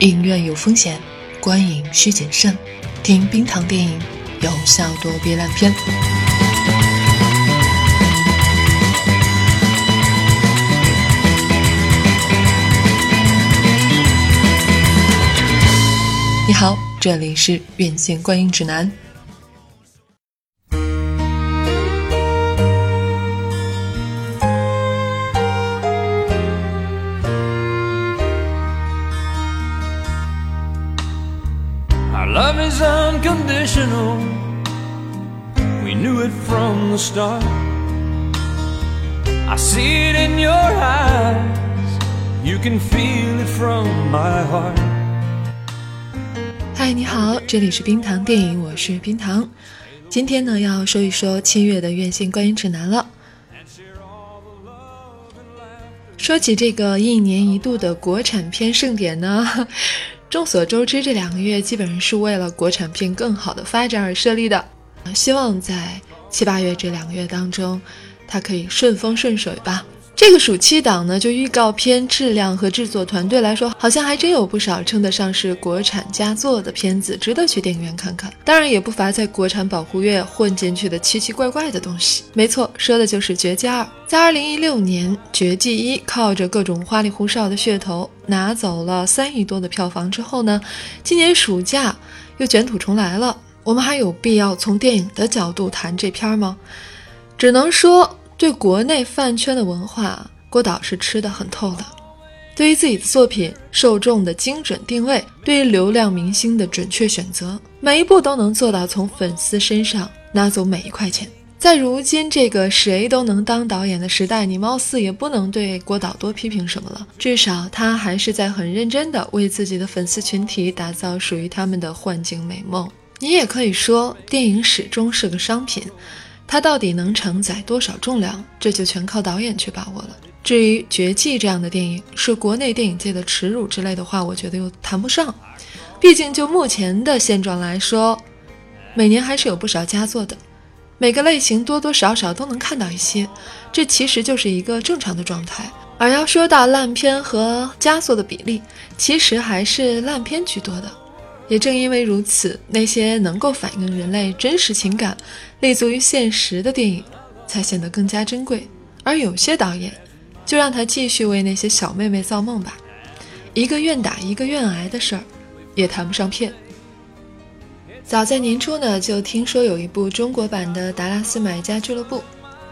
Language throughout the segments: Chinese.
影院有风险，观影需谨慎。听冰糖电影，有效躲避烂片。你好，这里是院线观影指南。Unconditional. We knew it from the start. I see it in your eyes. You can feel it from my heart. 嗨，你好，这里是冰糖电影，我是冰糖。今天呢，要说一说七月的院线观影指南了。说起这个一年一度的国产片盛典呢，众所周知，这两个月基本上是为了国产片更好的发展而设立的。希望在七八月这两个月当中，它可以顺风顺水吧。这个暑期档呢，就预告片质量和制作团队来说，好像还真有不少称得上是国产佳作的片子，值得去电影院看看。当然，也不乏在国产保护月混进去的奇奇怪怪的东西。没错，说的就是《绝技二》。在二零一六年，《绝技一》靠着各种花里胡哨的噱头，拿走了三亿多的票房之后呢，今年暑假又卷土重来了。我们还有必要从电影的角度谈这片吗？只能说。对国内饭圈的文化，郭导是吃的很透的。对于自己的作品受众的精准定位，对于流量明星的准确选择，每一步都能做到从粉丝身上拿走每一块钱。在如今这个谁都能当导演的时代，你貌似也不能对郭导多批评什么了。至少他还是在很认真的为自己的粉丝群体打造属于他们的幻境美梦。你也可以说，电影始终是个商品。它到底能承载多少重量，这就全靠导演去把握了。至于《绝技》这样的电影是国内电影界的耻辱之类的话，我觉得又谈不上。毕竟就目前的现状来说，每年还是有不少佳作的，每个类型多多少少都能看到一些，这其实就是一个正常的状态。而要说到烂片和佳作的比例，其实还是烂片居多的。也正因为如此，那些能够反映人类真实情感、立足于现实的电影，才显得更加珍贵。而有些导演，就让他继续为那些小妹妹造梦吧。一个愿打一个愿挨的事儿，也谈不上骗。早在年初呢，就听说有一部中国版的《达拉斯买家俱乐部》，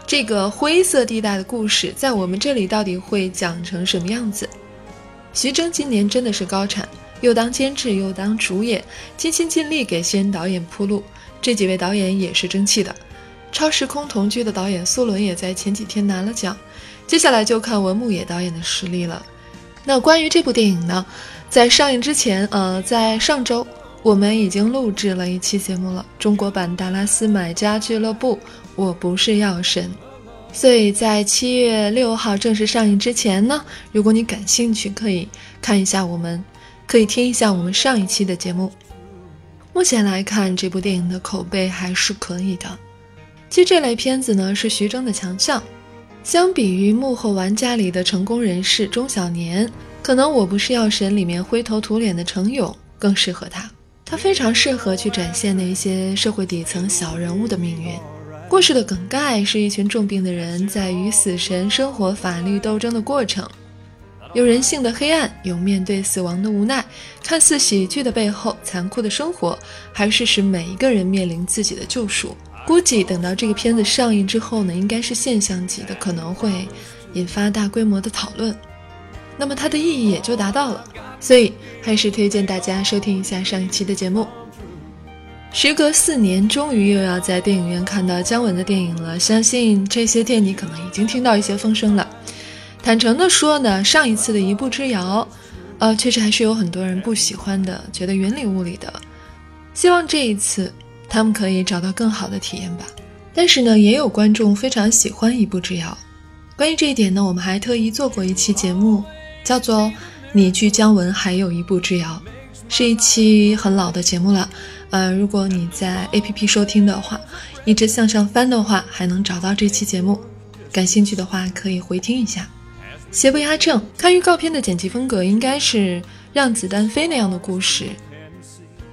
这个灰色地带的故事，在我们这里到底会讲成什么样子？徐峥今年真的是高产。又当监制又当主演，尽心尽力给新人导演铺路。这几位导演也是争气的。超时空同居的导演苏伦也在前几天拿了奖。接下来就看文牧野导演的实力了。那关于这部电影呢，在上映之前，呃，在上周我们已经录制了一期节目了。中国版《达拉斯买家俱乐部》，我不是药神。所以在七月六号正式上映之前呢，如果你感兴趣，可以看一下我们。可以听一下我们上一期的节目。目前来看，这部电影的口碑还是可以的。其实这类片子呢是徐峥的强项。相比于幕后玩家里的成功人士钟小年，可能我不是药神里面灰头土脸的程勇更适合他。他非常适合去展现那些社会底层小人物的命运。故事的梗概是一群重病的人在与死神生活法律斗争的过程。有人性的黑暗，有面对死亡的无奈，看似喜剧的背后，残酷的生活，还是使每一个人面临自己的救赎。估计等到这个片子上映之后呢，应该是现象级的，可能会引发大规模的讨论。那么它的意义也就达到了。所以还是推荐大家收听一下上一期的节目。时隔四年，终于又要在电影院看到姜文的电影了。相信这些天你可能已经听到一些风声了。坦诚的说呢，上一次的一步之遥，呃，确实还是有很多人不喜欢的，觉得云里雾里的。希望这一次他们可以找到更好的体验吧。但是呢，也有观众非常喜欢一步之遥。关于这一点呢，我们还特意做过一期节目，叫做《你距姜文还有一步之遥》，是一期很老的节目了。呃，如果你在 APP 收听的话，一直向上翻的话，还能找到这期节目。感兴趣的话，可以回听一下。邪不压正，看预告片的剪辑风格应该是让子弹飞那样的故事。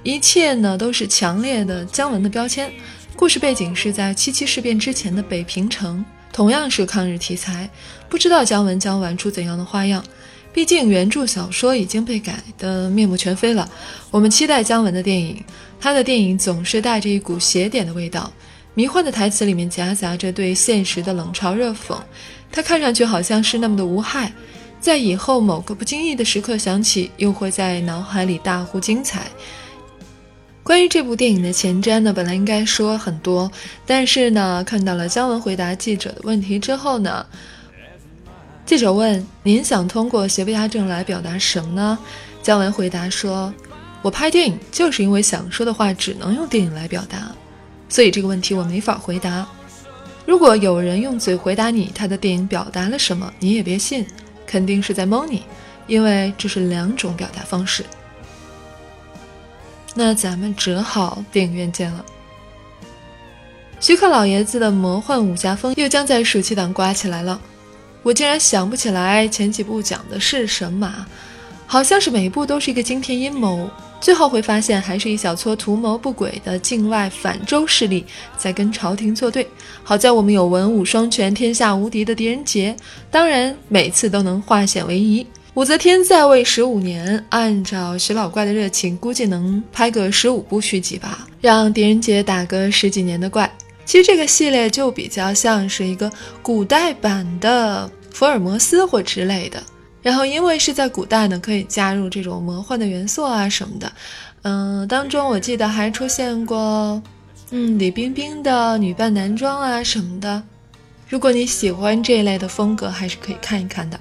一切呢都是强烈的姜文的标签。故事背景是在七七事变之前的北平城，同样是抗日题材。不知道姜文将玩出怎样的花样。毕竟原著小说已经被改得面目全非了。我们期待姜文的电影，他的电影总是带着一股邪典的味道，迷幻的台词里面夹杂着对现实的冷嘲热讽。他看上去好像是那么的无害，在以后某个不经意的时刻想起，又会在脑海里大呼精彩。关于这部电影的前瞻呢，本来应该说很多，但是呢，看到了姜文回答记者的问题之后呢，记者问：“您想通过邪不压正来表达什么呢？”姜文回答说：“我拍电影就是因为想说的话只能用电影来表达，所以这个问题我没法回答。如果有人用嘴回答你他的电影表达了什么，你也别信，肯定是在蒙你，因为这是两种表达方式。”那咱们只好电影院见了。徐克老爷子的魔幻武侠风又将在暑期档刮起来了。我竟然想不起来前几部讲的是什么，好像是每一部都是一个惊天阴谋，最后会发现还是一小撮图谋不轨的境外反周势力在跟朝廷作对。好在我们有文武双全、天下无敌的狄仁杰，当然每次都能化险为夷。武则天在位十五年，按照徐老怪的热情，估计能拍个十五部续集吧，让狄仁杰打个十几年的怪。其实这个系列就比较像是一个古代版的福尔摩斯或之类的。然后因为是在古代呢，可以加入这种魔幻的元素啊什么的。嗯，当中我记得还出现过，嗯，李冰冰的女扮男装啊什么的。如果你喜欢这一类的风格，还是可以看一看的。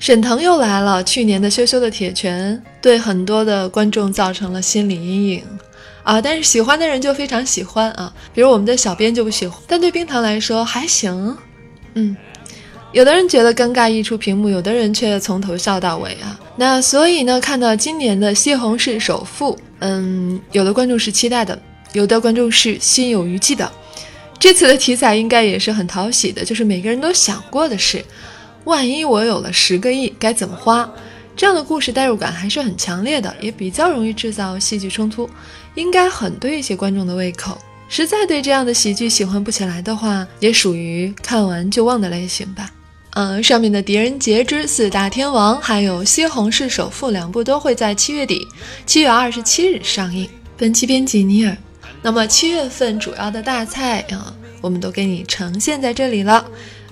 沈腾又来了。去年的羞羞的铁拳对很多的观众造成了心理阴影啊，但是喜欢的人就非常喜欢啊。比如我们的小编就不喜欢，但对冰糖来说还行。嗯，有的人觉得尴尬溢出屏幕，有的人却从头笑到尾啊。那所以呢，看到今年的《西红柿首富》，嗯，有的观众是期待的，有的观众是心有余悸的。这次的题材应该也是很讨喜的，就是每个人都想过的事。万一我有了十个亿，该怎么花？这样的故事代入感还是很强烈的，也比较容易制造戏剧冲突，应该很对一些观众的胃口。实在对这样的喜剧喜欢不起来的话，也属于看完就忘的类型吧。嗯，上面的《狄仁杰之四大天王》还有《西红柿首富》两部都会在七月底，七月二十七日上映。本期编辑尼尔。那么七月份主要的大菜啊，我们都给你呈现在这里了。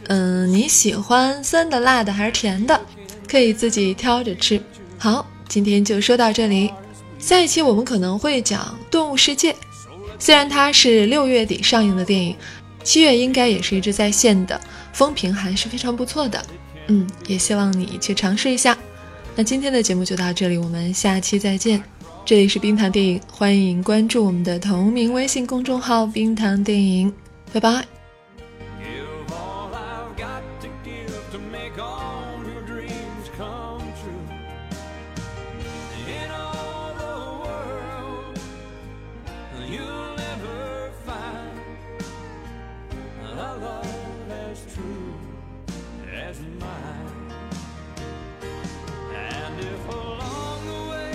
嗯，你喜欢酸的、辣的还是甜的？可以自己挑着吃。好，今天就说到这里。下一期我们可能会讲《动物世界》，虽然它是六月底上映的电影，七月应该也是一直在线的，风评还是非常不错的。嗯，也希望你去尝试一下。那今天的节目就到这里，我们下期再见。这里是冰糖电影，欢迎关注我们的同名微信公众号“冰糖电影”，拜拜。as mine. And if along the way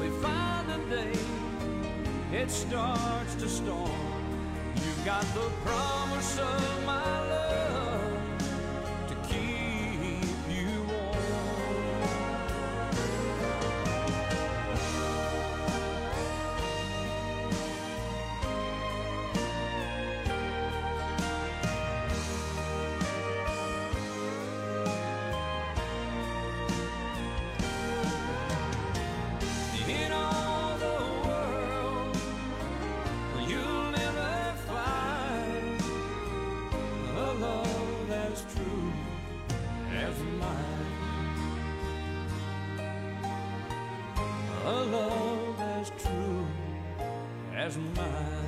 we find a day it starts to storm, you've got the promise of my love. As mine.